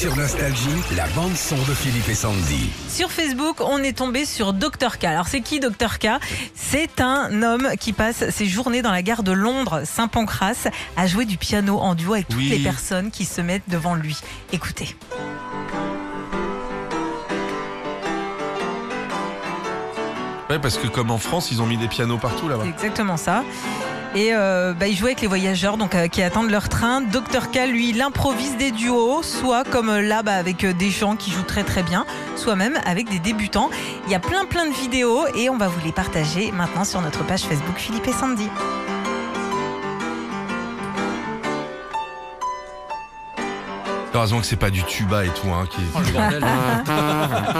Sur Nostalgie, la bande-son de Philippe et Sandy. Sur Facebook, on est tombé sur Dr K. Alors c'est qui Dr K? C'est un homme qui passe ses journées dans la gare de Londres, Saint-Pancras, à jouer du piano en duo avec toutes Oui. les personnes qui se mettent devant lui. Écoutez. Ouais, parce que comme en France, ils ont mis des pianos partout là-bas. C'est exactement ça. Et euh, bah, il joue avec les voyageurs donc, euh, qui attendent leur train. Dr K, lui, il improvise des duos, soit comme euh, là bah, avec des gens qui jouent très très bien, soit même avec des débutants. Il y a plein plein de vidéos et on va vous les partager maintenant sur notre page Facebook Philippe et Sandy. Heureusement que c'est pas du tuba et tout. Hein, qui... Oh, le bordel.